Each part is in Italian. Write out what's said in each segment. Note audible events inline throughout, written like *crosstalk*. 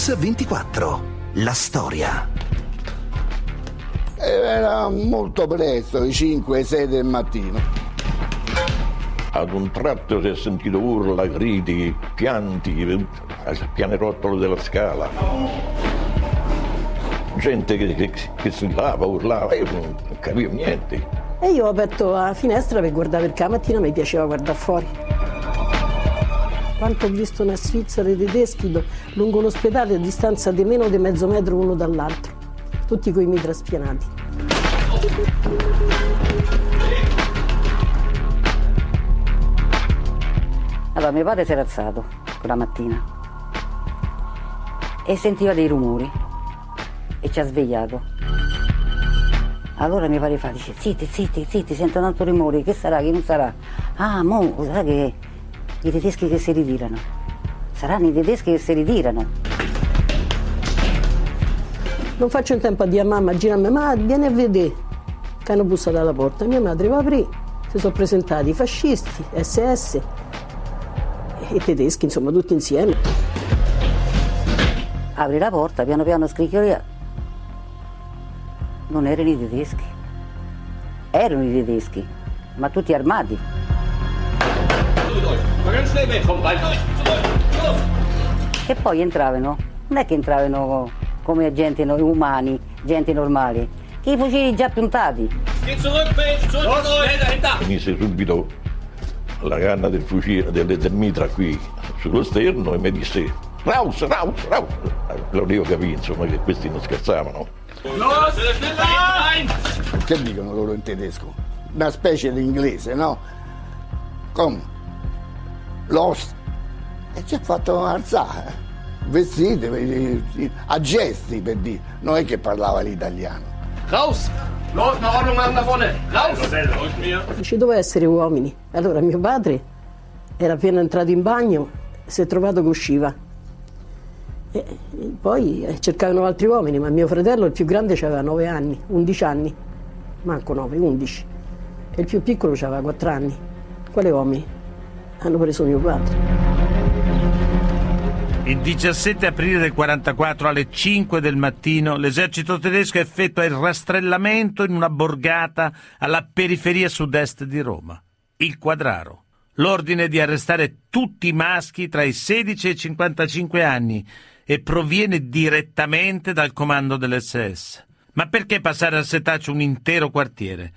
Mix24. La storia. Era molto presto, le 5-6 del mattino. Ad un tratto si è sentito urla, gridi, pianti, al pianerottolo della scala. Gente che, che, che si lava, urlava, io non capivo niente. E io ho aperto la finestra per guardare perché la mattina mi piaceva guardare fuori. Quanto ho visto una Svizzera e tedeschi do- lungo l'ospedale a distanza di meno di mezzo metro uno dall'altro, tutti coi mitra spianati. Allora mio padre si era alzato quella mattina e sentiva dei rumori e ci ha svegliato. Allora mio padre fa, dice, zitti, zitti, zitti, sento tanto rumore, che sarà, che non sarà? Ah, mo, sarà che i tedeschi che si ritirano. Saranno i tedeschi che si ritirano. Non faccio in tempo a dire a mamma, a ma vieni a vedere che hanno bussato alla porta. Mia madre va a aprire, si sono presentati i fascisti, SS e i tedeschi, insomma, tutti insieme. Apri la porta, piano piano scricchiolia. Non erano i tedeschi. Erano i tedeschi, ma tutti armati. Che poi entravano, non è che entravano come agenti no- umani, gente normali, che i fucili già puntati. Mise subito la canna del fucile, del, del mitra qui sullo sterno e mi disse Raus, Raus, Raus. Allora io capì insomma che questi non scherzavano. Che dicono loro in tedesco? Una specie di inglese, no? Come? Lost. E ci ha fatto alzare. Vestiti, a gesti per dire. Non è che parlava l'italiano. Raus! Los, eine Ordnung machen da vorne! Raus! Ci doveva essere uomini. Allora mio padre era appena entrato in bagno, si è trovato che usciva. E, e poi eh, cercavano altri uomini, ma mio fratello, il più grande, aveva 9 anni, 11 anni, manco 9, 11. E il più piccolo aveva 4 anni. Quali uomini? Hanno preso mio padre. Il 17 aprile del 44 alle 5 del mattino l'esercito tedesco effettua il rastrellamento in una borgata alla periferia sud-est di Roma, il Quadraro. L'ordine di arrestare tutti i maschi tra i 16 e i 55 anni e proviene direttamente dal comando dell'SS. Ma perché passare al setaccio un intero quartiere?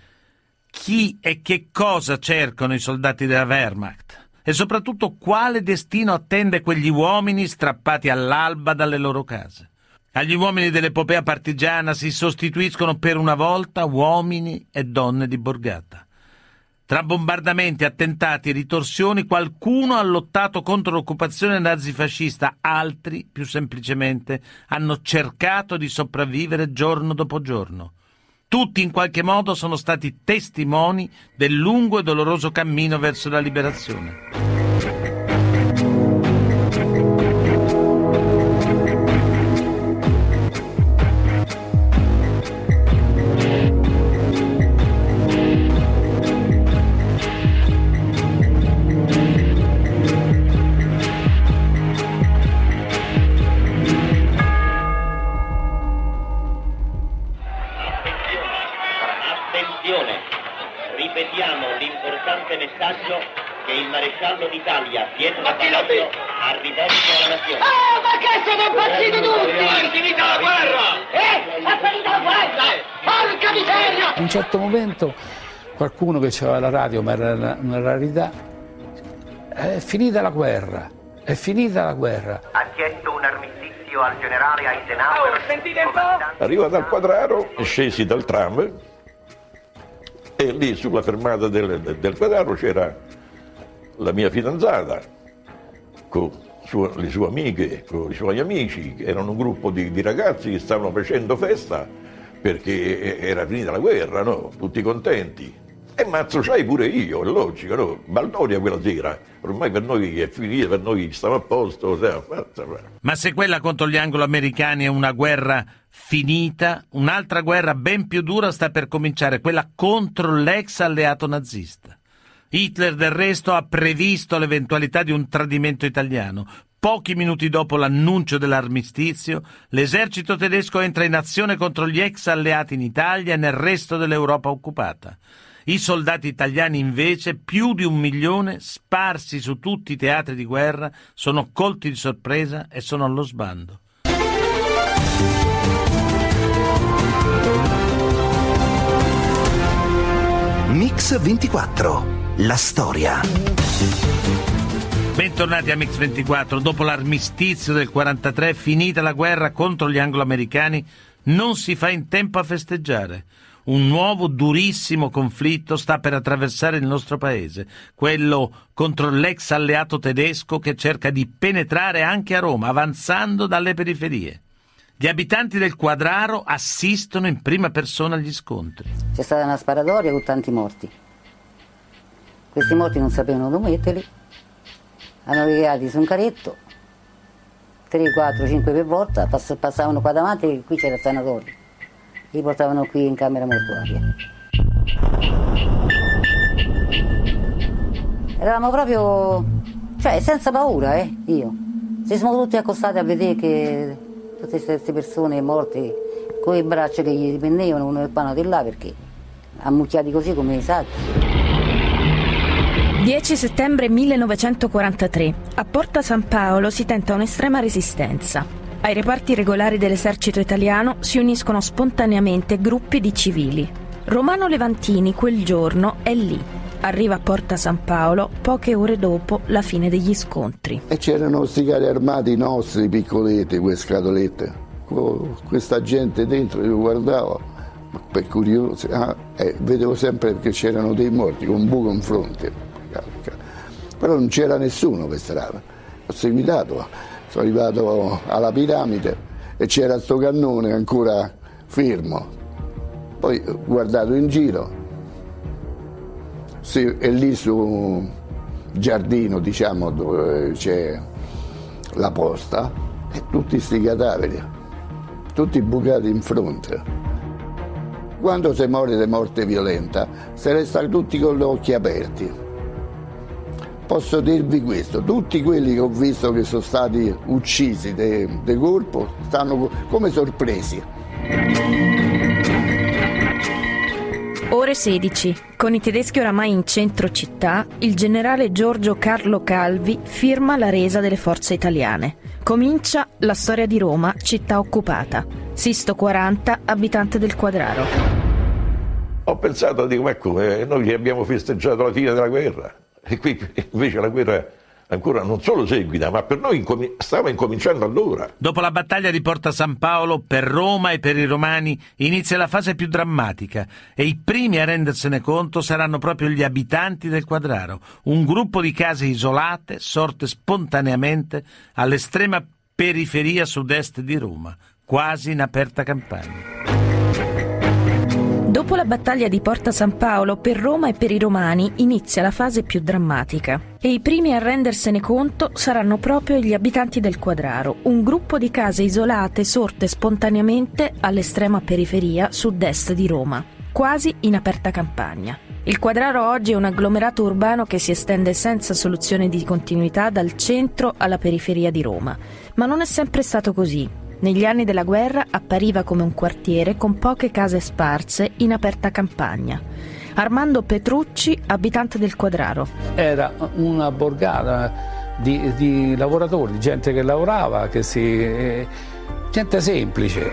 Chi e che cosa cercano i soldati della Wehrmacht? E soprattutto quale destino attende quegli uomini strappati all'alba dalle loro case? Agli uomini dell'epopea partigiana si sostituiscono per una volta uomini e donne di borgata. Tra bombardamenti, attentati e ritorsioni qualcuno ha lottato contro l'occupazione nazifascista, altri, più semplicemente, hanno cercato di sopravvivere giorno dopo giorno. Tutti in qualche modo sono stati testimoni del lungo e doloroso cammino verso la liberazione. Maresciallo d'Italia Pietro Cavallo ha rivolto alla nazione. Oh, ma che siete impazziti tutti? È finita la guerra! Eh, è finita la guerra! Porca miseria! A un certo momento qualcuno che aveva la radio, ma era una- una rarità, è finita la guerra, è finita la guerra. Ha chiesto un armistizio al generale Eisenhower. Sentite un po'? Arrivato al quadraro, scesi dal tram e lì sulla fermata del, del quadraro c'era la mia fidanzata con sue- le sue amiche, con i suoi amici, erano un gruppo di, di ragazzi che stavano facendo festa perché era finita la guerra, no? tutti contenti. E mazzo c'hai pure io, è logico, no? Baldoria quella sera, ormai per noi è finita, per noi stiamo a posto. Ma se quella contro gli anglo-americani è una guerra finita, un'altra guerra ben più dura sta per cominciare, quella contro l'ex alleato nazista. Hitler del resto ha previsto l'eventualità di un tradimento italiano. Pochi minuti dopo l'annuncio dell'armistizio, l'esercito tedesco entra in azione contro gli ex alleati in Italia e nel resto dell'Europa occupata. I soldati italiani invece, più di un milione, sparsi su tutti i teatri di guerra, sono colti di sorpresa e sono allo sbando. Mix 24. La storia. Bentornati a Mix24. Dopo l'armistizio del 43, finita la guerra contro gli anglo-americani, non si fa in tempo a festeggiare. Un nuovo durissimo conflitto sta per attraversare il nostro paese, quello contro l'ex alleato tedesco che cerca di penetrare anche a Roma, avanzando dalle periferie. Gli abitanti del Quadraro assistono in prima persona agli scontri. C'è stata una sparatoria con tanti morti. Questi morti non sapevano dove metterli, hanno piegati su un caretto, 3, 4, 5 per volta, pass- passavano qua davanti e qui c'era il sanatorio. Li portavano qui in camera mortuaria. Eravamo proprio, cioè senza paura, eh, io. Si siamo tutti accostati a vedere che tutte queste persone morte con le braccia che gli pendevano uno del pano di là perché ammucchiati così come i sacchi. 10 settembre 1943. A Porta San Paolo si tenta un'estrema resistenza. Ai reparti regolari dell'esercito italiano si uniscono spontaneamente gruppi di civili. Romano Levantini quel giorno è lì. Arriva a Porta San Paolo poche ore dopo la fine degli scontri. E c'erano questi carri armati nostri, piccoletti, quelle scatolette. Questa gente dentro, io guardavo, per curioso, ah, e vedevo sempre che c'erano dei morti con buco in fronte. Però non c'era nessuno per strada. Ho seguitato, sono arrivato alla piramide e c'era sto cannone ancora fermo. Poi ho guardato in giro, sì, è lì su giardino, diciamo, dove c'è la posta, e tutti sti cadaveri, tutti bucati in fronte. Quando si muore di morte violenta, si resta tutti con gli occhi aperti posso dirvi questo, tutti quelli che ho visto che sono stati uccisi di colpo stanno come sorpresi. Ore 16. Con i tedeschi oramai in centro città, il generale Giorgio Carlo Calvi firma la resa delle forze italiane. Comincia la storia di Roma, città occupata. Sisto 40, abitante del Quadraro. Ho pensato, dico, ecco, eh, noi abbiamo festeggiato la fine della guerra e qui invece la guerra ancora non solo seguita, ma per noi incomi- stava incominciando allora. Dopo la battaglia di Porta San Paolo, per Roma e per i romani inizia la fase più drammatica e i primi a rendersene conto saranno proprio gli abitanti del Quadraro, un gruppo di case isolate sorte spontaneamente all'estrema periferia sud-est di Roma, quasi in aperta campagna. Dopo la battaglia di Porta San Paolo, per Roma e per i romani inizia la fase più drammatica. E i primi a rendersene conto saranno proprio gli abitanti del Quadraro, un gruppo di case isolate sorte spontaneamente all'estrema periferia sud-est di Roma, quasi in aperta campagna. Il Quadraro oggi è un agglomerato urbano che si estende senza soluzione di continuità dal centro alla periferia di Roma, ma non è sempre stato così. Negli anni della guerra appariva come un quartiere con poche case sparse in aperta campagna. Armando Petrucci, abitante del Quadraro. Era una borgata di, di lavoratori, gente che lavorava, che si, eh, gente semplice.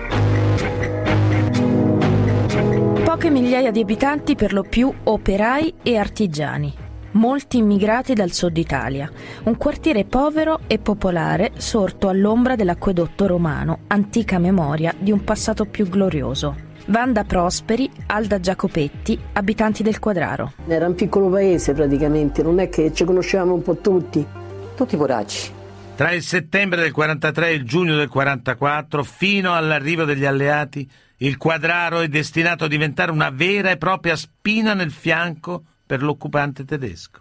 Poche migliaia di abitanti, per lo più operai e artigiani molti immigrati dal sud Italia, un quartiere povero e popolare sorto all'ombra dell'acquedotto romano, antica memoria di un passato più glorioso. Vanda Prosperi, Alda Giacopetti, abitanti del Quadraro. Era un piccolo paese praticamente, non è che ci conoscevamo un po' tutti. Tutti poracci. Tra il settembre del 43 e il giugno del 44, fino all'arrivo degli alleati, il Quadraro è destinato a diventare una vera e propria spina nel fianco per l'occupante tedesco.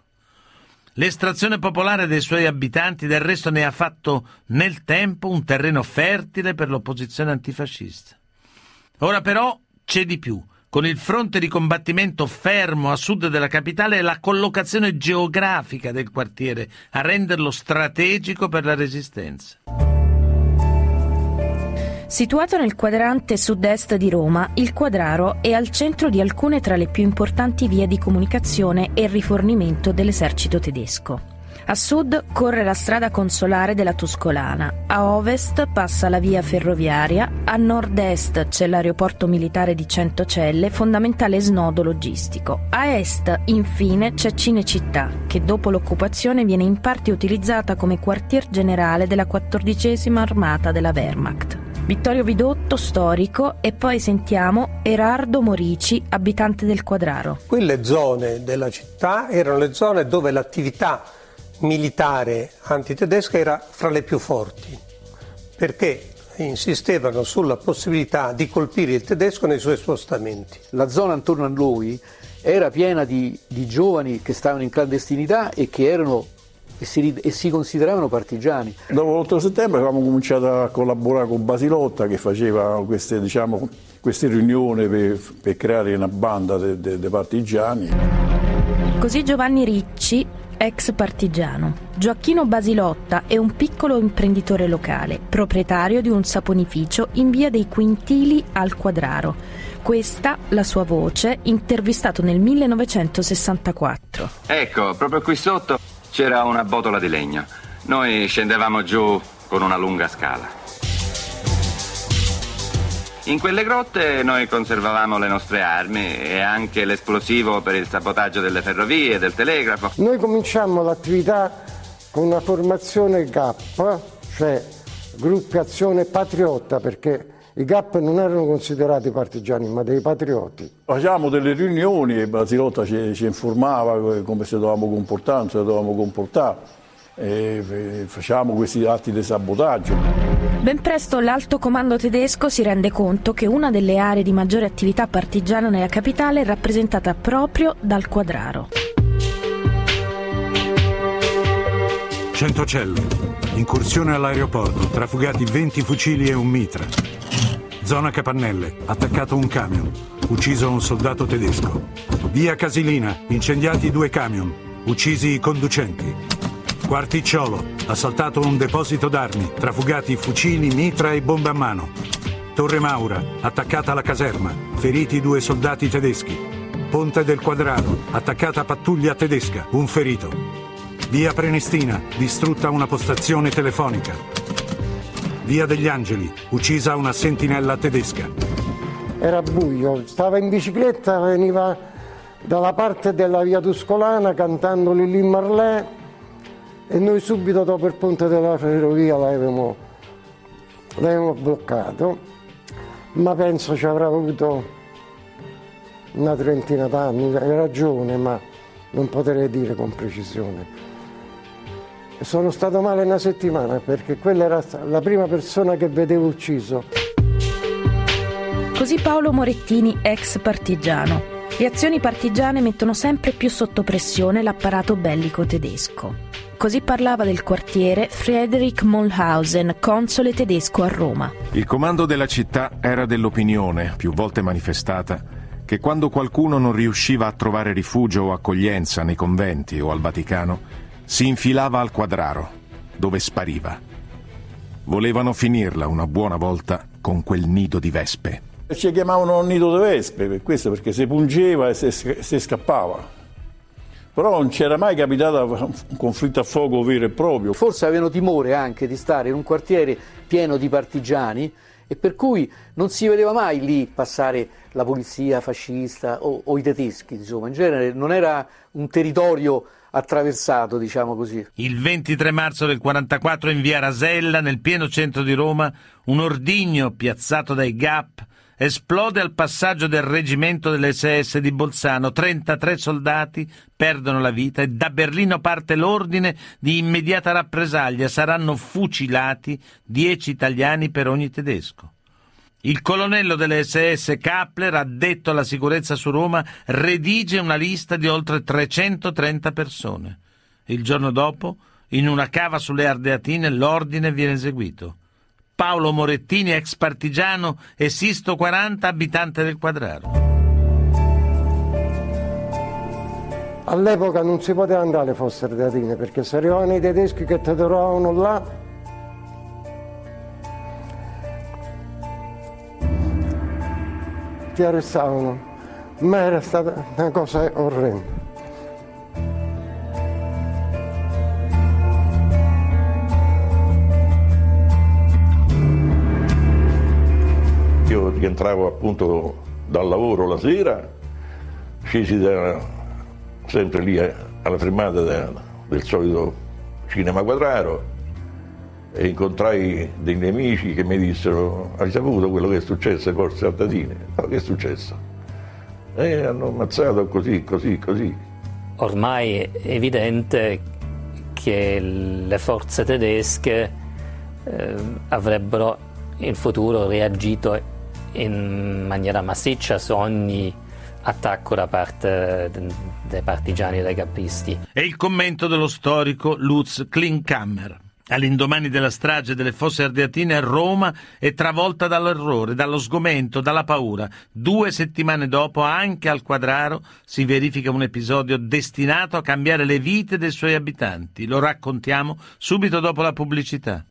L'estrazione popolare dei suoi abitanti del resto ne ha fatto nel tempo un terreno fertile per l'opposizione antifascista. Ora però c'è di più. con il fronte di combattimento fermo a sud della capitale e la collocazione geografica del quartiere a renderlo strategico per la resistenza. Situato nel quadrante sud-est di Roma, il Quadraro è al centro di alcune tra le più importanti vie di comunicazione e rifornimento dell'esercito tedesco. A sud corre la strada consolare della Tuscolana, a ovest passa la via ferroviaria, a nord-est c'è l'aeroporto militare di Centocelle, fondamentale snodo logistico. A est, infine, c'è Cinecittà, che dopo l'occupazione viene in parte utilizzata come quartier generale della quattordicesima armata della Wehrmacht. Vittorio Vidotto, storico, e poi sentiamo Erardo Morici, abitante del Quadraro. Quelle zone della città erano le zone dove l'attività militare antitedesca era fra le più forti, perché insistevano sulla possibilità di colpire il tedesco nei suoi spostamenti. La zona attorno a lui era piena di, di giovani che stavano in clandestinità e che erano e si, e si, consideravano partigiani. Dopo l'8 settembre avevamo cominciato a collaborare con Basilotta che faceva queste, diciamo, queste riunioni per, per, creare una banda dei partigiani. Così Giovanni Ricci, ex partigiano. Gioacchino Basilotta è un piccolo imprenditore locale, proprietario di un saponificio in via dei Quintili al Quadraro. Questa la sua voce, intervistato nel 1964. Ecco, proprio qui sotto c'era una botola di legno. Noi scendevamo giù con una lunga scala. In quelle grotte noi conservavamo le nostre armi e anche l'esplosivo per il sabotaggio delle ferrovie del telegrafo. Noi cominciamo l'attività con una formazione GAP, cioè Gruppi Azione Patriotta, perché i GAP non erano considerati partigiani, ma dei patrioti. Facciamo delle riunioni e Basilotta ci, ci informava come si dovevamo comportare, non si dovevamo comportare. E facciamo questi atti di sabotaggio. Ben presto l'alto comando tedesco si rende conto che una delle aree di maggiore attività partigiana nella capitale è rappresentata proprio dal Quadraro. Centocelle, incursione all'aeroporto, trafugati 20 fucili e un mitra. Zona Capannelle, attaccato un camion, ucciso un soldato tedesco. Via Casilina, incendiati due camion, uccisi i conducenti. Quarticciolo, assaltato un deposito d'armi, trafugati fucili, mitra e bombe a mano. Torre Maura, attaccata la caserma, feriti due soldati tedeschi. Ponte del Quadraro, attaccata pattuglia tedesca, un ferito. Via Prenestina, distrutta una postazione telefonica. Via degli Angeli, uccisa una sentinella tedesca. Era buio, stava in bicicletta, veniva dalla parte della via Tuscolana cantando Lilli Marlè e noi subito dopo il ponte della ferrovia l'avevamo, l'avevamo bloccato, ma penso ci avrà avuto una trentina d'anni, hai ragione, ma non potrei dire con precisione. Sono stato male una settimana perché quella era la prima persona che vedevo ucciso. Così Paolo Morettini, ex partigiano. Le azioni partigiane mettono sempre più sotto pressione l'apparato bellico tedesco. Così parlava del quartiere Friedrich Mollhausen, console tedesco a Roma. Il comando della città era dell'opinione, più volte manifestata, che quando qualcuno non riusciva a trovare rifugio o accoglienza nei conventi o al Vaticano, si infilava al quadraro, dove spariva. Volevano finirla una buona volta con quel nido di vespe. Ci chiamavano nido di vespe per questo, perché si pungeva e si scappava però non c'era mai capitato un conflitto a fuoco vero e proprio. Forse avevano timore anche di stare in un quartiere pieno di partigiani e per cui non si vedeva mai lì passare la polizia fascista o, o i tedeschi, insomma, in genere non era un territorio attraversato, diciamo così. Il 23 marzo del 44 in via Rasella, nel pieno centro di Roma, un ordigno piazzato dai GAP esplode al passaggio del reggimento dell'SS di Bolzano. 33 soldati perdono la vita e da Berlino parte l'ordine di immediata rappresaglia. Saranno fucilati 10 italiani per ogni tedesco. Il colonnello delle SS Kappler, addetto alla sicurezza su Roma, redige una lista di oltre 330 persone. Il giorno dopo, in una cava sulle Ardeatine, l'ordine viene eseguito. Paolo Morettini, ex partigiano, e Sisto 40, abitante del Quadraro. All'epoca non si poteva andare alle fosse Ardeatine perché se arrivavano i tedeschi che ti trovavano là ti arrestavano ma era stata una cosa orrenda. Io rientravo appunto dal lavoro la sera, scesi da- sempre lì eh, alla fermata de- del solito cinema quadraro e incontrai dei miei amici che mi dissero hai saputo quello che è successo ai forze altatine? No, che è successo? Eh, hanno ammazzato così, così, così. Ormai è evidente che le forze tedesche eh, avrebbero in futuro reagito in maniera massiccia su ogni attacco da parte de- dei partigiani e dei capristi. È il commento dello storico Lutz Klinkhammer. All'indomani della strage delle fosse ardeatine, Roma è travolta dall'errore, dallo sgomento, dalla paura. Due settimane dopo, anche al Quadraro, si verifica un episodio destinato a cambiare le vite dei suoi abitanti. Lo raccontiamo subito dopo la pubblicità.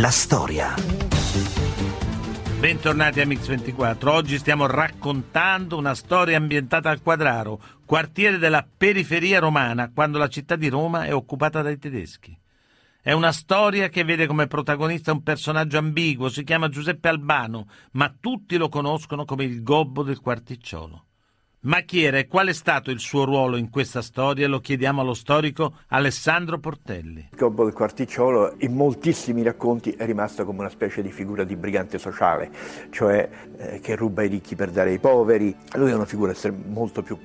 La storia. Bentornati a Mix24. Oggi stiamo raccontando una storia ambientata al Quadraro, quartiere della periferia romana, quando la città di Roma è occupata dai tedeschi. È una storia che vede come protagonista un personaggio ambiguo, si chiama Giuseppe Albano, ma tutti lo conoscono come il gobbo del quarticciolo. Ma chi era e qual è stato il suo ruolo in questa storia lo chiediamo allo storico Alessandro Portelli. Gobbo del Quarticciolo in moltissimi racconti è rimasto come una specie di figura di brigante sociale, cioè eh, che ruba i ricchi per dare ai poveri. Lui è una figura molto più,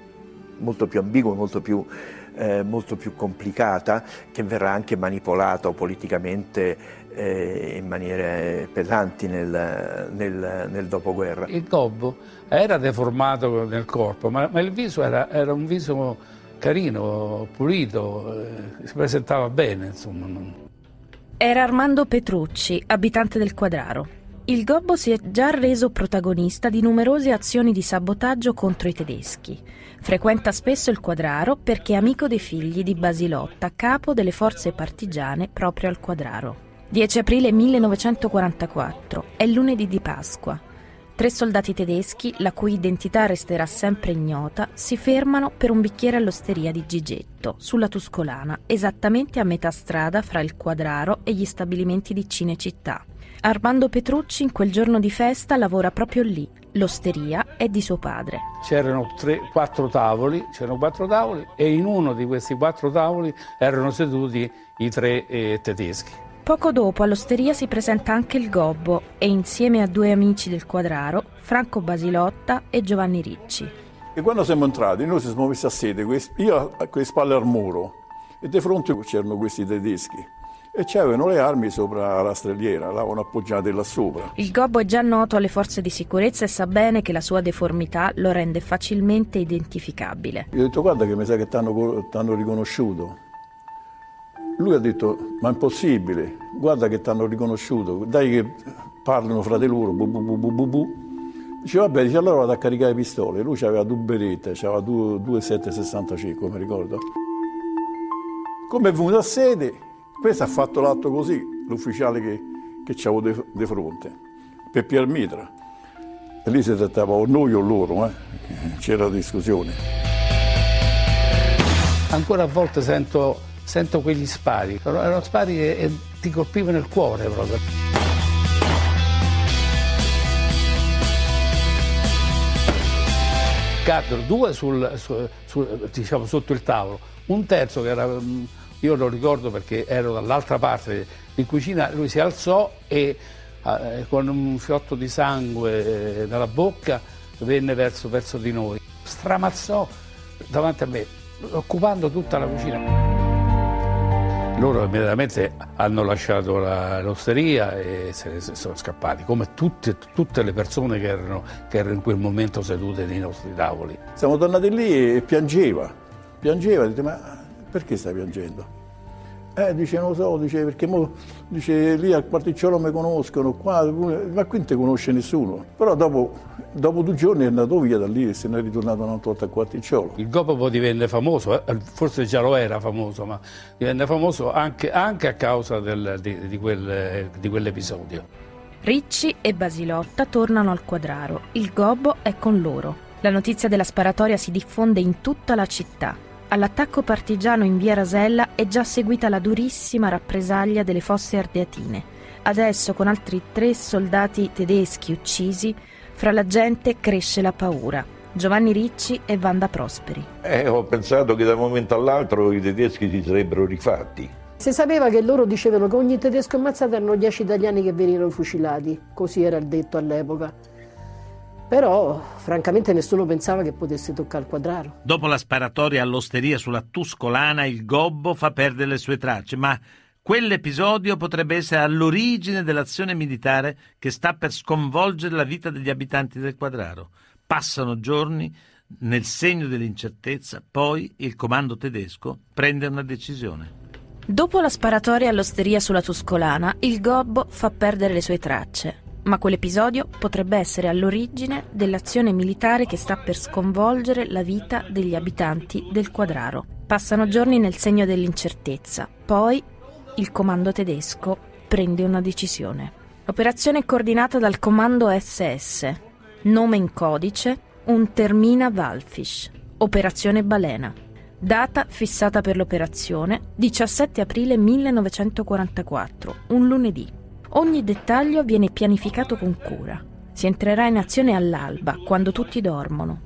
molto più ambigua, molto più, eh, molto più complicata, che verrà anche manipolato politicamente eh, in maniere pesanti nel, nel, nel dopoguerra. Il gobbo era deformato nel corpo, ma, ma il viso era, era un viso carino, pulito, eh, si presentava bene, insomma. Era Armando Petrucci, abitante del Quadraro. Il Gobbo si è già reso protagonista di numerose azioni di sabotaggio contro i tedeschi. Frequenta spesso il Quadraro perché è amico dei figli di Basilotta, capo delle forze partigiane proprio al Quadraro. 10 aprile 1944, è lunedì di Pasqua. Tre soldati tedeschi, la cui identità resterà sempre ignota, si fermano per un bicchiere all'osteria di Gigetto, sulla Tuscolana, esattamente a metà strada fra il Quadraro e gli stabilimenti di Cinecittà. Armando Petrucci in quel giorno di festa lavora proprio lì. L'osteria è di suo padre. C'erano tre, quattro tavoli, c'erano quattro tavoli e in uno di questi quattro tavoli erano seduti i tre eh, tedeschi. Poco dopo all'osteria si presenta anche il Gobbo e insieme a due amici del Quadraro, Franco Basilotta e Giovanni Ricci. E quando siamo entrati, noi ci siamo messi a sede, io a- con le spalle al muro, e di fronte c'erano questi tedeschi. E c'avevano le armi sopra la strelliera, l'avevano appoggiate là sopra. Il Gobbo è già noto alle forze di sicurezza e sa bene che la sua deformità lo rende facilmente identificabile. Io ho detto guarda che mi sa che ti hanno riconosciuto. Lui ha detto ma è impossibile, guarda che ti hanno riconosciuto, dai che parlano fra di loro, bu bu bu bu bu bu. Dice vabbè, dice allora vado a caricare le pistole. Lui aveva due berette, aveva due, due 765 mi ricordo. Come è venuto a sede, questo ha fatto l'atto così, l'ufficiale che, che c'avevo di, di fronte, per Pier Mitra. E lì si trattava o noi o loro, eh. c'era discussione. Ancora a volte sento, sento quegli spari, però erano spari che che ti colpivano il cuore proprio. Caddero due sul, su- su- diciamo, sotto il tavolo, un terzo che era mm, Io lo ricordo perché ero dall'altra parte in cucina, lui si alzò e eh, con un fiotto di sangue eh, dalla bocca venne verso, verso di noi. Stramazzò davanti a me, occupando tutta la cucina. Loro immediatamente hanno lasciato la- l'osteria e se ne sono scappati, come tutte, tutte le persone che erano, che erano in quel momento sedute nei nostri tavoli. Siamo tornati lì e piangeva, piangeva, dice ma perché stai piangendo? Eh, dice non lo so, dice perché mo, dice, lì al quarticciolo mi conoscono, qua, ma qui non ti conosce nessuno. Però dopo, dopo due giorni è andato via da lì e se ne è ritornato un'altra volta al quarticciolo. Il Gopo poi divenne famoso, eh, forse già lo era famoso, ma divenne famoso anche, anche a causa del- di, di quel- di quell'episodio. Ricci e Basilotta tornano al quadraro. Il gobbo è con loro. La notizia della sparatoria si diffonde in tutta la città. All'attacco partigiano in via Rasella è già seguita la durissima rappresaglia delle fosse ardeatine. Adesso, con altri tre soldati tedeschi uccisi, fra la gente cresce la paura. Giovanni Ricci e Vanda Prosperi. Eh, ho pensato che da un momento all'altro i tedeschi si sarebbero rifatti. Si sapeva che loro dicevano che ogni tedesco ammazzato erano 10 italiani che venivano fucilati, così era il detto all'epoca. Però, francamente, nessuno pensava che potesse toccare il quadraro. Dopo la sparatoria all'osteria sulla Tuscolana, il gobbo fa perdere le sue tracce, ma quell'episodio potrebbe essere all'origine dell'azione militare che sta per sconvolgere la vita degli abitanti del quadraro. Passano giorni nel segno dell'incertezza, poi il comando tedesco prende una decisione. Dopo la sparatoria all'osteria sulla Tuscolana, il gobbo fa perdere le sue tracce. Ma quell'episodio potrebbe essere all'origine dell'azione militare che sta per sconvolgere la vita degli abitanti del quadraro. Passano giorni nel segno dell'incertezza, poi il comando tedesco prende una decisione. L'operazione è coordinata dal comando SS, nome in codice un Termina operazione Balena. Data fissata per l'operazione 17 aprile 1944, un lunedì. Ogni dettaglio viene pianificato con cura. Si entrerà in azione all'alba, quando tutti dormono.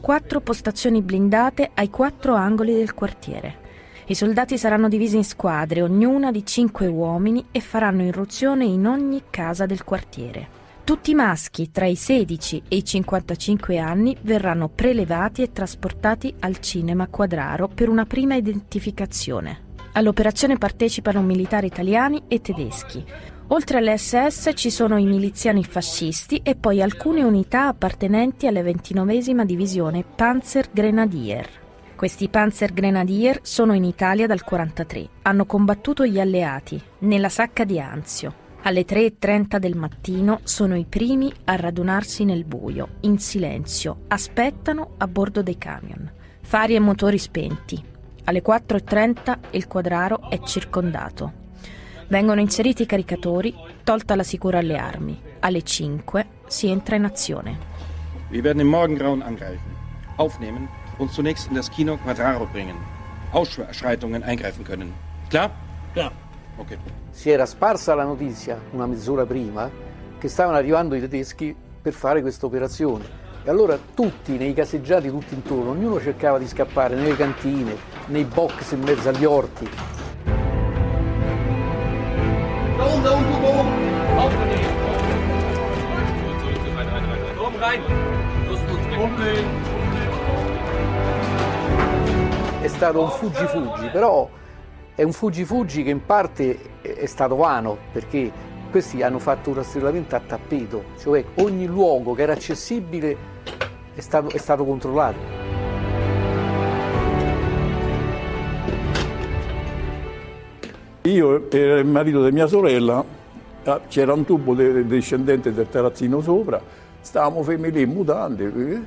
Quattro postazioni blindate ai quattro angoli del quartiere. I soldati saranno divisi in squadre, ognuna di cinque uomini, e faranno irruzione in ogni casa del quartiere. Tutti i maschi tra i 16 e i 55 anni verranno prelevati e trasportati al cinema Quadraro per una prima identificazione. All'operazione partecipano militari italiani e tedeschi. Oltre alle SS ci sono i miliziani fascisti e poi alcune unità appartenenti alla 29 divisione Panzer Grenadier. Questi Panzer Grenadier sono in Italia dal 43. Hanno combattuto gli alleati nella sacca di Anzio. Alle 3.30 del mattino sono i primi a radunarsi nel buio, in silenzio, aspettano a bordo dei camion. Fari e motori spenti. Alle 4.30 il quadraro è circondato. Vengono inseriti i caricatori, tolta la sicura alle armi. Alle 5 si entra in azione. Wir werden im Morgengrauen angreifen, aufnehmen und zunächst in das Kino Quadraro bringen. Ausschreitungen eingreifen können. Klar? Klar. Okay. Si era sparsa la notizia una mezz'ora prima che stavano arrivando i tedeschi per fare questa operazione. E allora tutti, nei caseggiati tutti intorno, ognuno cercava di scappare nelle cantine, nei box in mezzo agli orti. Da oben, da oben, oben. Oben rein. Umdrehen. È stato un fuggi-fuggi, però è un fuggi-fuggi che in parte è stato vano, perché questi hanno fatto un rastrellamento a tappeto, cioè ogni luogo che era accessibile è stato, è stato controllato. Io e il marito di mia sorella, ah, c'era un tubo de- discendente del terrazzino sopra, stavamo fermi lì in mutande, eh,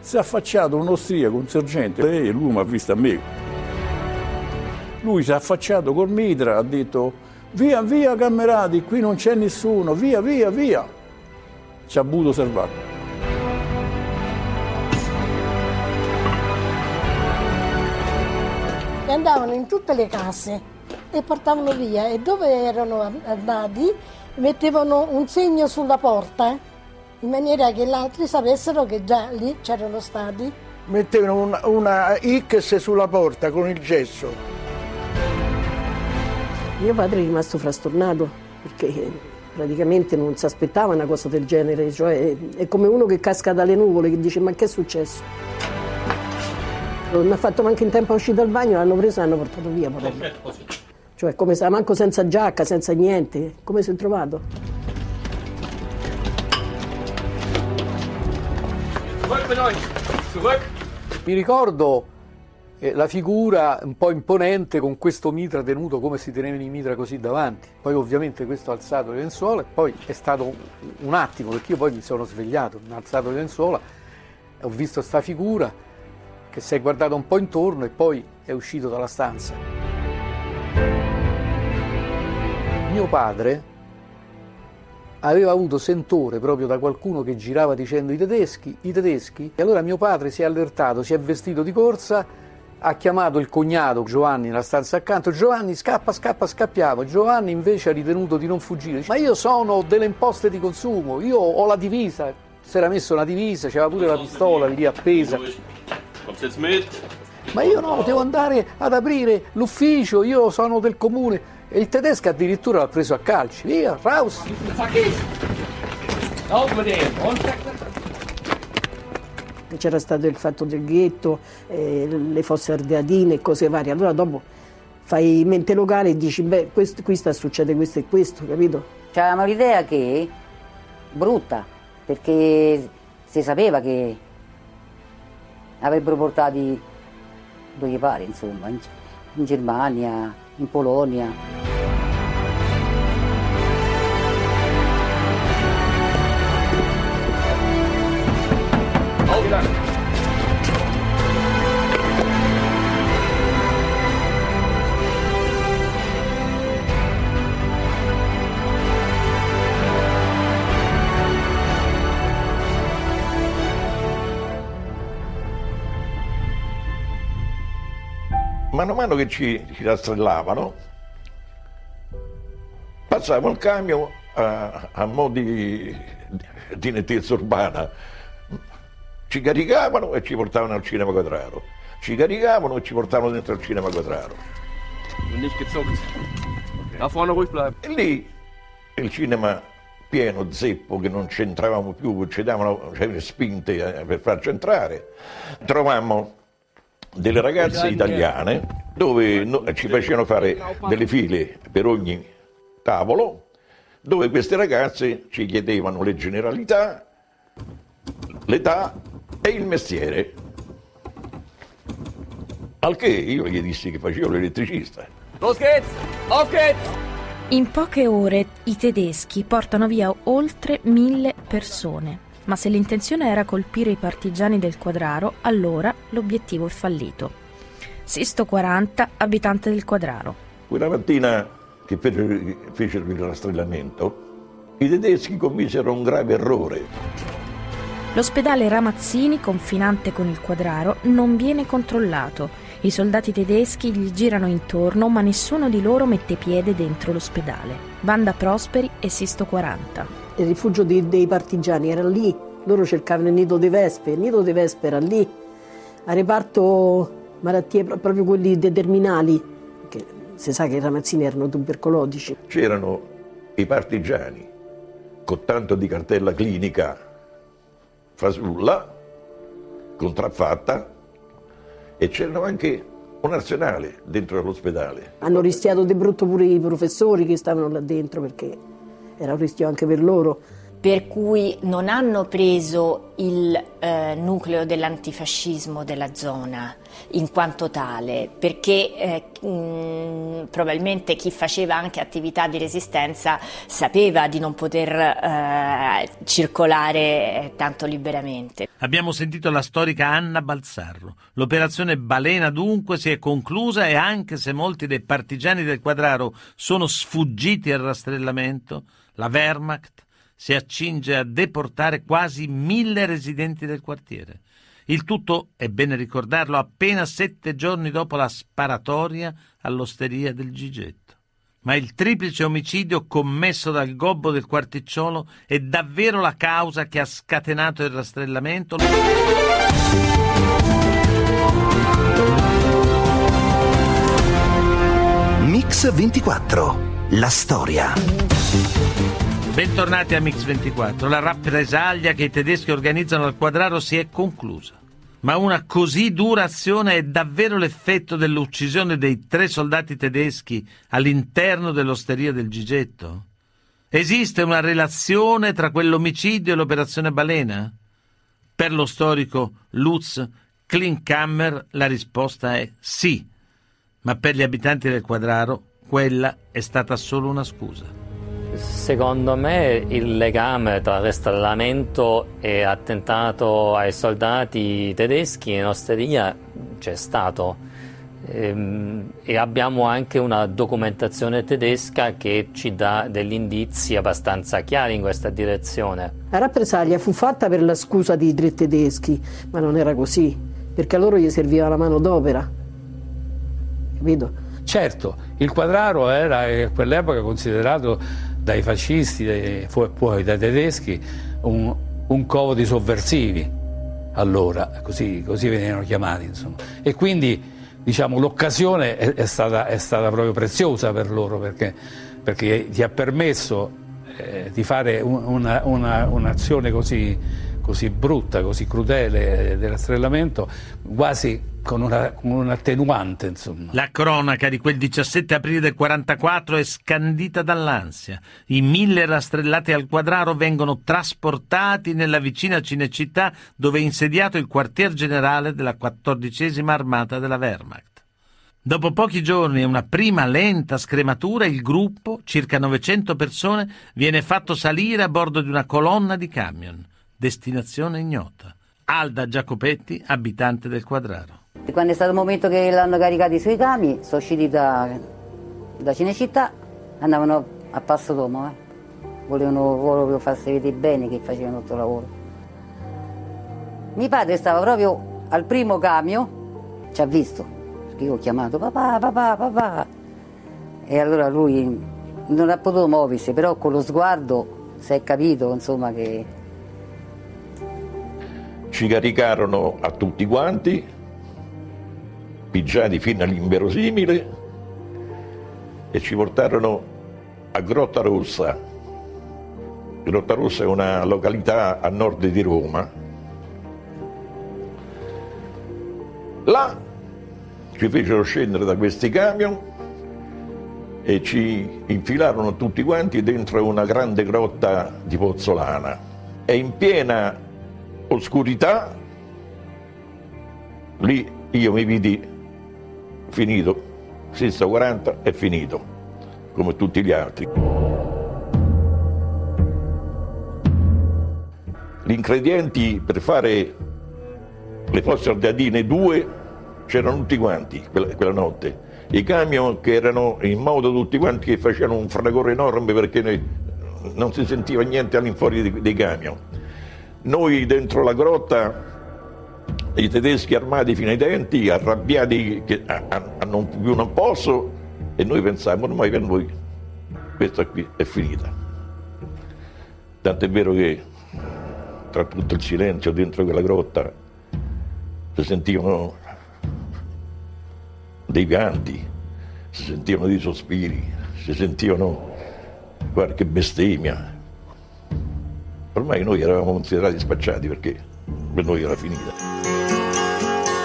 si è affacciato un austriaco, un sergente, e lui mi ha visto a me. Lui si è affacciato col mitra, ha detto via, via camerati, qui non c'è nessuno, via, via, via. Ci ha avuto salvato. andavano in tutte le case e portavano via e dove erano andati mettevano un segno sulla porta in maniera che gli altri sapessero che già lì c'erano stati. Mettevano una, una X sulla porta con il gesso. Mio padre è rimasto frastornato perché praticamente non si aspettava una cosa del genere, cioè è come uno che casca dalle nuvole che dice ma che è successo? Non ha fatto manco in tempo a uscire dal bagno, l'hanno preso e l'hanno portato via. Poverino. Cioè come se manco senza giacca, senza niente, come si è trovato? Mi ricordo eh, la figura un po' imponente con questo mitra tenuto come si tenevano i mitra così davanti. Poi ovviamente questo ha alzato le lenzuola e poi è stato un, attimo perché io poi mi sono svegliato, ho alzato le lenzuola, ho visto sta figura che si è guardato un po' intorno e poi è uscito dalla stanza. Mio padre aveva avuto sentore proprio da qualcuno che girava dicendo i tedeschi, i tedeschi, e allora mio padre si è allertato, si è vestito di corsa, ha chiamato il cognato Giovanni nella stanza accanto, Giovanni scappa, scappa, scappiamo, Giovanni invece ha ritenuto di non fuggire, ma io sono delle imposte di consumo, io ho la divisa, si era messo una divisa, c'era pure la pistola lì appesa. Ma io no, devo andare ad aprire l'ufficio, io sono del comune. E il tedesco addirittura l'ha preso a calci. Via, raus! C'era stato il fatto del ghetto, eh, le fosse ardeatine e cose varie. Allora dopo fai mente locale e dici, beh, questo, qui sta succedendo questo e questo, capito? C'avevamo l'idea che brutta, perché si sapeva che avrebbero portati dove pare, insomma, in, in Germania, in Polonia. Mano a mano che ci, ci rastrellavano, passava il camion a, a mo' di, di nettezza urbana. Ci caricavano e ci portavano al cinema quadraro. Ci caricavano e ci portavano dentro al cinema quadraro. Nicht gezuckt. Da vorne ruhig bleiben. E lì il cinema pieno, zeppo, che non c'entravamo più, ci davano c'erano spinte eh, per farci entrare. Trovammo delle ragazze italiane dove no- ci facevano fare delle file per ogni tavolo, dove queste ragazze ci chiedevano le generalità, l'età e il mestiere. Al che io gli dissi che facevo l'elettricista. In poche ore i tedeschi portano via oltre mille persone. Ma se l'intenzione era colpire i partigiani del Quadraro, allora l'obiettivo è fallito. Sisto 40, abitante del Quadraro. Quella mattina che fecero, fecero il rastrellamento, i tedeschi commisero un grave errore. L'ospedale Ramazzini, confinante con il Quadraro, non viene controllato. I soldati tedeschi gli girano intorno, ma nessuno di loro mette piede dentro l'ospedale. Banda Prosperi e Sisto 40. Il rifugio dei, dei partigiani era lì, loro cercavano il nido di vespe, il nido di vespe era lì, a reparto malattie pro- proprio quelli determinali, che si sa che i ramazzini erano tubercolotici. C'erano i partigiani con tanto di cartella clinica fasulla, contraffatta, e c'erano anche un arsenale dentro l'ospedale. Hanno rischiato di brutto pure i professori che stavano là dentro perché era un rischio anche per loro. per cui non hanno preso il eh, nucleo dell'antifascismo della zona in quanto tale, perché eh, mh, probabilmente chi faceva anche attività di resistenza sapeva di non poter eh, circolare eh, tanto liberamente. Abbiamo sentito la storica Anna Balzarro. L'operazione Balena dunque si è conclusa e anche se molti dei partigiani del Quadraro sono sfuggiti al rastrellamento, la Wehrmacht si accinge a deportare quasi mille residenti del quartiere. Il tutto, è bene ricordarlo, appena sette giorni dopo la sparatoria all'osteria del Gigetto. Ma il triplice omicidio commesso dal gobbo del quarticciolo è davvero la causa che ha scatenato il rastrellamento? Mix Mix 24. La storia. Bentornati a Mix 24. La rappresaglia che i tedeschi organizzano al quadraro si è conclusa. Ma una così dura azione è davvero l'effetto dell'uccisione dei tre soldati tedeschi all'interno dell'osteria del Gigetto? Esiste una relazione tra quell'omicidio e l'operazione Balena? Per lo storico Lutz Klinkhammer la risposta è sì, ma per gli abitanti del quadraro quella è stata solo una scusa. Secondo me il legame tra rastrellamento e attentato ai soldati tedeschi in osteria c'è stato ehm, e abbiamo anche una documentazione tedesca che ci dà degli indizi abbastanza chiari in questa direzione. La rappresaglia fu fatta per la scusa dei tre tedeschi, ma non era così, perché a loro gli serviva la mano d'opera. Capito? Certo, il quadraro era a quell'epoca considerato dai fascisti e poi dai tedeschi un, un covo di sovversivi allora, così, così venivano chiamati insomma. e quindi diciamo, l'occasione è, è, stata, è, stata, proprio preziosa per loro perché, perché gli ha permesso eh, di fare una, una, un'azione così così brutta, così crudele del rastrellamento, quasi con, una, con un attenuante. Insomma. La cronaca di quel 17 aprile del 44 è scandita dall'ansia. I mille rastrellati al quadraro vengono trasportati nella vicina Cinecittà dove è insediato il quartier generale della quattordicesima armata della Wehrmacht. Dopo pochi giorni e una prima lenta scrematura, il gruppo, circa 900 persone, viene fatto salire a bordo di una colonna di camion destinazione ignota. Alda Giacopetti, abitante del Quadraro. Quando è stato il momento che l'hanno caricati sui cami, sono usciti da, da Cinecittà, andavano a Passo Domo, eh. volevano proprio farsi vedere bene che facevano tutto il lavoro. Mio padre stava proprio al primo camion, ci ha visto, perché io ho chiamato papà, papà, papà. E allora lui non ha potuto muoversi, però con lo sguardo si è capito insomma, che ci caricarono a tutti quanti, pigiati fino all'inverosimile, e ci portarono a Grotta Rossa. Grotta Rossa è una località a nord di Roma. Là ci fecero scendere da questi camion e ci infilarono tutti quanti dentro una grande grotta di Pozzolana. E in piena oscurità, lì io mi vidi finito, 640 è finito, come tutti gli altri. Gli ingredienti per fare le fosse ardeatine 2 c'erano tutti quanti quella, quella, notte. I camion che erano in modo tutti quanti che facevano un fragore enorme perché non si sentiva niente all'infuori dei, dei camion noi dentro la grotta, i tedeschi armati fino ai denti, arrabbiati che hanno più non posso, e noi pensavamo ormai per noi questa qui è finita. Tant'è vero che tra tutto il silenzio dentro quella grotta si sentivano dei pianti, si sentivano dei sospiri, si sentivano qualche bestemmia, ormai noi eravamo considerati spacciati perché per noi era finita.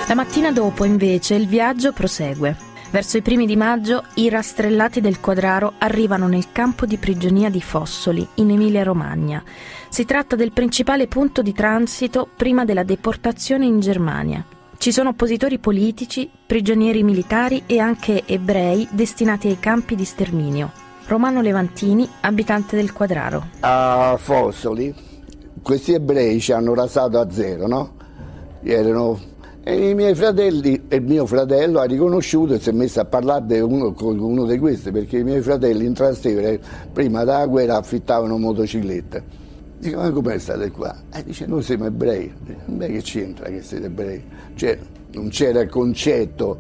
La mattina dopo, invece, il viaggio prosegue. Verso i primi di maggio, i rastrellati del Quadraro arrivano nel campo di prigionia di Fossoli, in Emilia-Romagna. Si tratta del principale punto di transito prima della deportazione in Germania. Ci sono oppositori politici, prigionieri militari e anche ebrei destinati ai campi di sterminio. Romano Levantini, abitante del Quadraro. A Fossoli questi ebrei ci hanno rasato a zero, no? Erano... E i miei fratelli e il mio fratello ha riconosciuto e si è messo a parlare con uno di questi perché i miei fratelli in Trastevere prima della guerra affittavano motociclette. Dice, ma come state qua? E dice, noi siamo ebrei. Beh, che c'entra che siete ebrei? Cioè, non c'era il concetto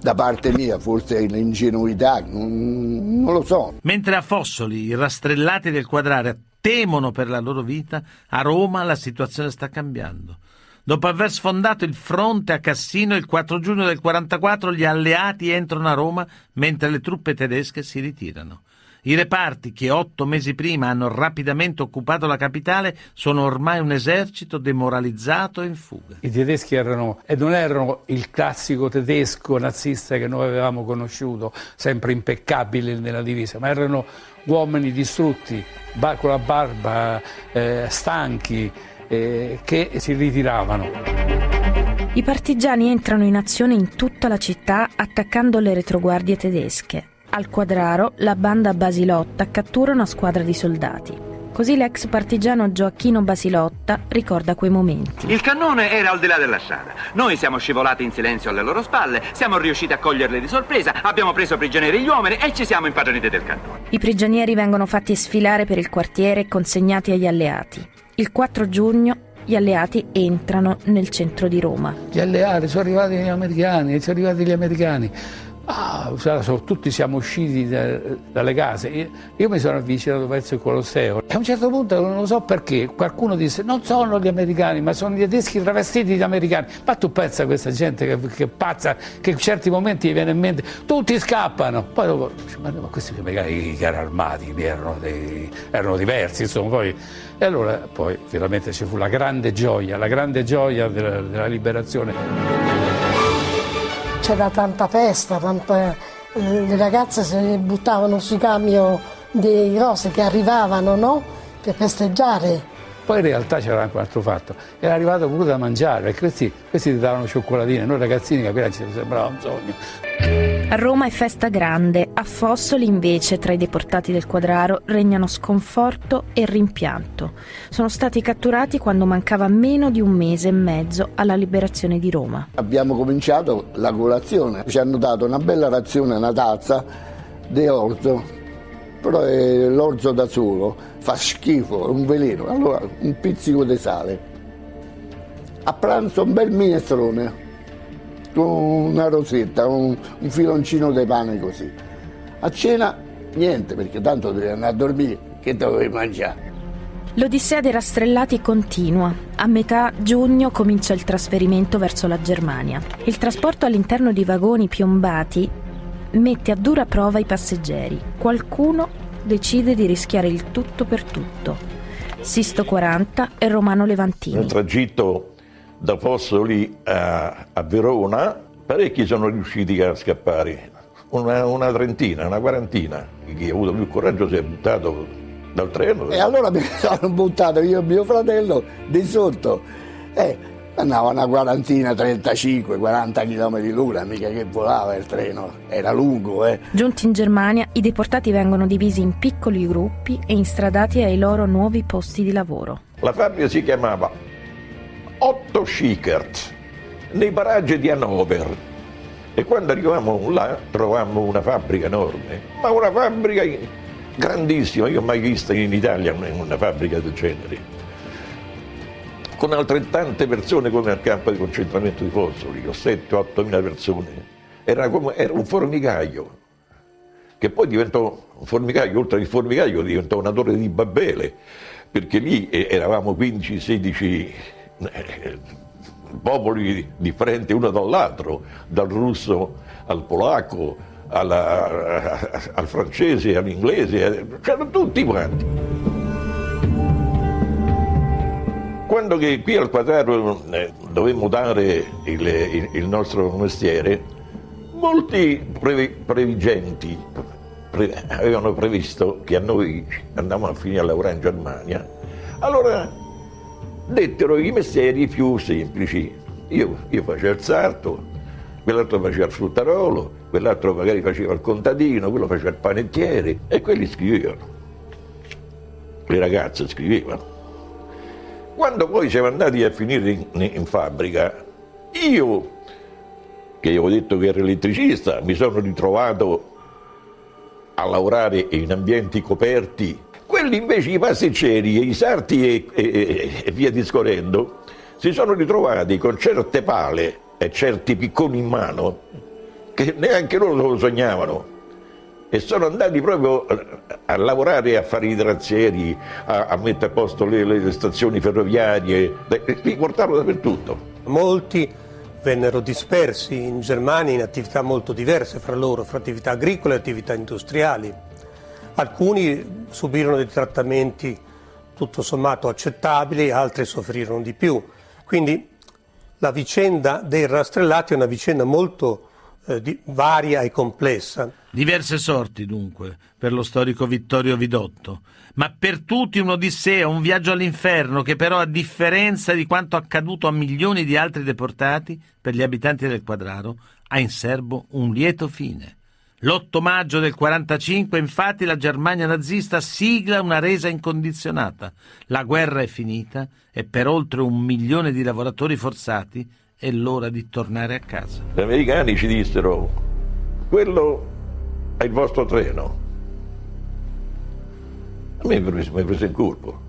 da parte mia, forse l'ingenuità, non, non, lo so. Mentre a Fossoli i rastrellati del quadrare temono per la loro vita, a Roma la situazione sta cambiando. Dopo aver sfondato il fronte a Cassino il 4 giugno del 44 gli alleati entrano a Roma mentre le truppe tedesche si ritirano. I reparti che otto mesi prima hanno rapidamente occupato la capitale sono ormai un esercito demoralizzato e in fuga. I tedeschi erano, e non erano il classico tedesco nazista che noi avevamo conosciuto, sempre impeccabile nella divisa, ma erano uomini distrutti, con la barba, eh, stanchi, eh, che si ritiravano. I partigiani entrano in azione in tutta la città attaccando le retroguardie tedesche. Al Quadraro la banda Basilotta cattura una squadra di soldati. Così l'ex partigiano Gioacchino Basilotta ricorda quei momenti. Il cannone era al di là della strada. Noi siamo scivolati in silenzio alle loro spalle, siamo riusciti a coglierli di sorpresa, abbiamo preso prigionieri gli uomini e ci siamo impadroniti del cannone. I prigionieri vengono fatti sfilare per il quartiere e consegnati agli alleati. Il 4 giugno gli alleati entrano nel centro di Roma. Gli alleati sono arrivati gli americani, sono arrivati gli americani. Ah, tutti siamo usciti da, dalle case. Io, mi sono avvicinato verso il Colosseo e a un certo punto non lo so perché qualcuno disse non sono gli americani ma sono gli tedeschi travestiti di americani. Ma tu pensa a questa gente che, che pazza, che in certi momenti gli viene in mente, tutti scappano. Poi dopo, ma, ma questi americani che erano armati, erano, dei, erano diversi, insomma. Poi, e allora poi finalmente ci fu la grande gioia, la grande gioia della, della liberazione c'era tanta festa, tanta, eh, le ragazze si buttavano sui camion dei rose che arrivavano no? per festeggiare. Poi in realtà c'era anche un altro fatto, era arrivato pure da mangiare, perché questi, questi ti davano cioccolatine, noi ragazzini capire ci sembrava un sogno. A Roma è festa grande, a Fossoli invece tra i deportati del Quadraro regnano sconforto e rimpianto. Sono stati catturati quando mancava meno di un mese e mezzo alla liberazione di Roma. Abbiamo cominciato la colazione, ci hanno dato una bella razione, una tazza di orzo, però l'orzo da solo fa schifo, è un veleno, allora un pizzico di sale. A pranzo un bel minestrone una rosetta, un, un filoncino di pane così. A cena niente, perché tanto devi andare a dormire, che dovevi mangiare? L'Odissea dei rastrellati continua. A metà giugno comincia il trasferimento verso la Germania. Il trasporto all'interno di vagoni piombati mette a dura prova i passeggeri. Qualcuno decide di rischiare il tutto per tutto. Sisto 40 e Romano Levantini. Nel tragitto da Fossoli a, a Verona, parecchi sono riusciti a scappare, una, una, trentina, una quarantina. Chi ha avuto più coraggio si è buttato dal treno. E allora mi *laughs* sono buttato io e mio fratello di sotto. Eh, andava una quarantina, 35, 40 km l'ora, mica che volava il treno, era lungo. Eh. Giunti in Germania, i deportati vengono divisi in piccoli gruppi e instradati ai loro nuovi posti di lavoro. La fabbrica si chiamava otto Schickert nei paraggi di Hannover. E quando arrivavamo là trovammo una fabbrica enorme, ma una fabbrica grandissima, io ho mai visto in Italia una fabbrica del genere, con altrettante persone come al campo di concentramento di Fossoli, con 7-8 mila persone. Era, come, era un formicaio, che poi diventò un formicaio, oltre al formicaio diventò una torre di Babele, perché lì eravamo 15-16 eh, popoli differenti uno dall'altro, dal russo al polacco, alla, al francese, all'inglese, c'erano tutti quanti. Quando qui al quadraro eh, dovemmo dare il, il, il, nostro mestiere, molti previ, previgenti pre, avevano previsto che a noi andavamo a finire a lavorare in Germania. Allora dettero i mestieri più semplici. Io, io facevo il sarto, quell'altro faceva il fruttarolo, quell'altro magari faceva il contadino, quello faceva il panettiere e quelli scrivevano. Le ragazze scrivevano. Quando poi siamo andati a finire in, in fabbrica, io, che avevo detto che ero elettricista, mi sono ritrovato a lavorare in ambienti coperti quelli invece, i passeggeri, i sarti e, e, e via discorrendo, si sono ritrovati con certe pale e certi picconi in mano che neanche loro lo sognavano. e sono andati proprio a lavorare, a fare i razzieri, a, a mettere a posto le, le stazioni ferroviarie, li portarono dappertutto. Molti vennero dispersi in Germania in attività molto diverse fra loro, fra attività agricole e attività industriali. Alcuni subirono dei trattamenti tutto sommato accettabili, altri soffrirono di più. Quindi la vicenda dei rastrellati è una vicenda molto eh, di, varia e complessa. Diverse sorti dunque per lo storico Vittorio Vidotto, ma per tutti un'odissea, un viaggio all'inferno che però a differenza di quanto accaduto a milioni di altri deportati, per gli abitanti del Quadraro, ha in serbo un lieto fine. L'8 maggio del 45, infatti, la Germania nazista sigla una resa incondizionata. La guerra è finita e per oltre un milione di lavoratori forzati è l'ora di tornare a casa. Gli americani ci dissero, quello è il vostro treno. A me mi è preso in colpo.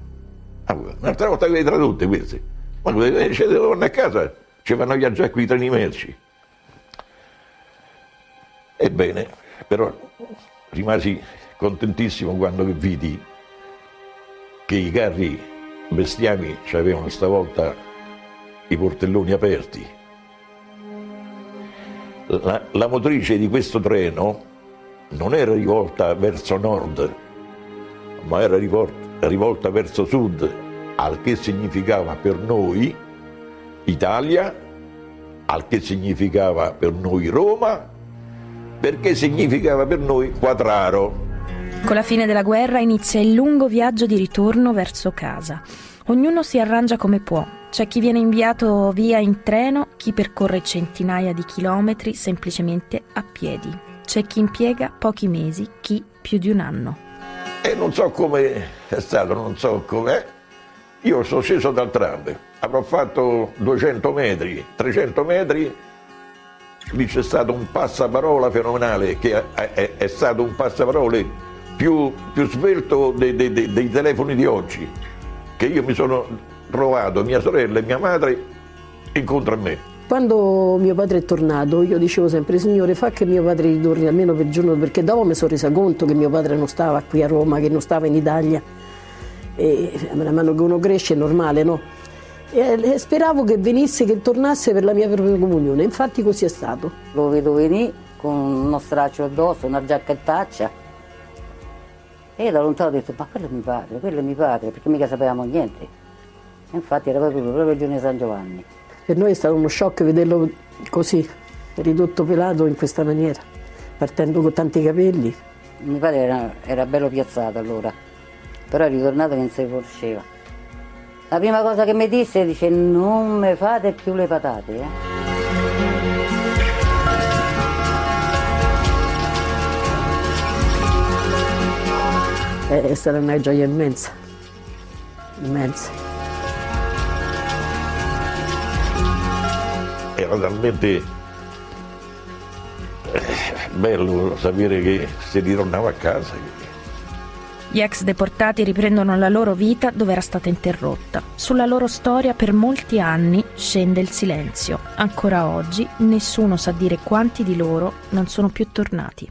Ah, un'altra volta che le tradotte queste. Ma se tornare a casa ci fanno viaggiare qui i treni merci. Ebbene, però rimasi contentissimo quando vidi che i carri bestiami avevano stavolta i portelloni aperti. La, la, motrice di questo treno non era rivolta verso nord, ma era rivolta, rivolta verso sud, al che significava per noi Italia, al che significava per noi Roma perché significava per noi Quadraro. Con la fine della guerra inizia il lungo viaggio di ritorno verso casa. Ognuno si arrangia come può. C'è chi viene inviato via in treno, chi percorre centinaia di chilometri semplicemente a piedi. C'è chi impiega pochi mesi, chi più di un anno. E non so come è stato, non so com'è. Io sono sceso dal tram, avrò fatto 200 metri, 300 metri lì c'è stato un passaparola fenomenale che è, è, è stato un passaparole più, più svelto dei, dei, dei, dei, telefoni di oggi che io mi sono trovato mia sorella e mia madre incontro a me quando mio padre è tornato io dicevo sempre Signore fa che mio padre ritorni almeno per giorno perché dopo mi sono resa conto che mio padre non stava qui a Roma che non stava in Italia e man mano che uno cresce è normale no? E speravo che venisse, che tornasse per la mia prima comunione, infatti così è stato. Lo vedo venire con uno straccio addosso, una giacchettaccia e da lontano ho detto ma quello è mio padre, quello è mio padre, perché mica sapevamo niente. E infatti era proprio, proprio il giorno di San Giovanni. Per noi è stato uno shock vederlo così, ridotto pelato in questa maniera, partendo con tanti capelli. Mio padre era, era bello piazzato allora, però è ritornato che non si conosceva. La prima cosa che mi disse dice non mi fate più le patate. Eh? È stata una gioia immensa, immensa. Era talmente eh, bello sapere che si ritornava a casa. Gli ex deportati riprendono la loro vita dove era stata interrotta. Sulla loro storia per molti anni scende il silenzio. Ancora oggi nessuno sa dire quanti di loro non sono più tornati.